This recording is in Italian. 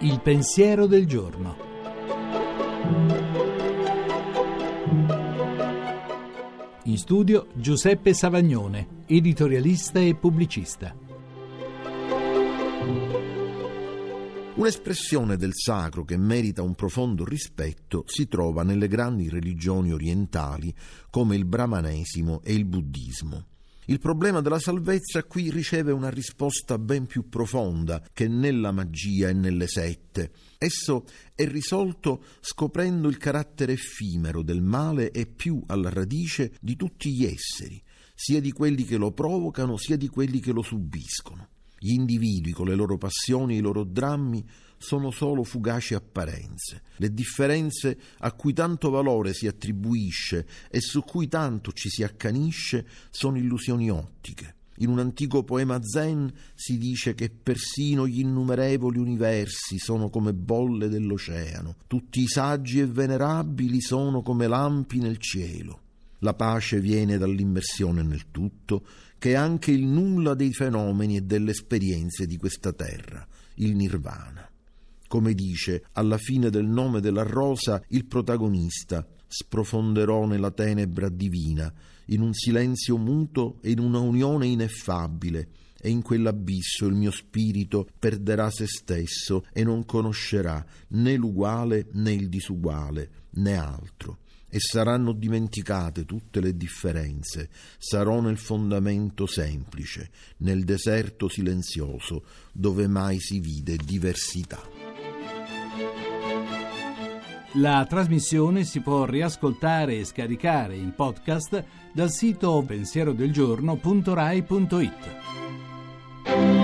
Il pensiero del giorno. In studio Giuseppe Savagnone, editorialista e pubblicista. Un'espressione del sacro che merita un profondo rispetto si trova nelle grandi religioni orientali come il brahmanesimo e il buddismo. Il problema della salvezza qui riceve una risposta ben più profonda che nella magia e nelle sette. Esso è risolto scoprendo il carattere effimero del male e più alla radice di tutti gli esseri, sia di quelli che lo provocano sia di quelli che lo subiscono. Gli individui, con le loro passioni e i loro drammi, sono solo fugaci apparenze. Le differenze a cui tanto valore si attribuisce e su cui tanto ci si accanisce sono illusioni ottiche. In un antico poema zen si dice che persino gli innumerevoli universi sono come bolle dell'oceano, tutti i saggi e venerabili sono come lampi nel cielo. La pace viene dall'immersione nel tutto, che è anche il nulla dei fenomeni e delle esperienze di questa terra, il nirvana. Come dice alla fine del nome della rosa il protagonista, sprofonderò nella tenebra divina, in un silenzio muto e in una unione ineffabile, e in quell'abisso il mio spirito perderà se stesso e non conoscerà né l'uguale né il disuguale, né altro e saranno dimenticate tutte le differenze, sarò nel fondamento semplice, nel deserto silenzioso, dove mai si vide diversità. La trasmissione si può riascoltare e scaricare in podcast dal sito pensierodelgiorno.rai.it.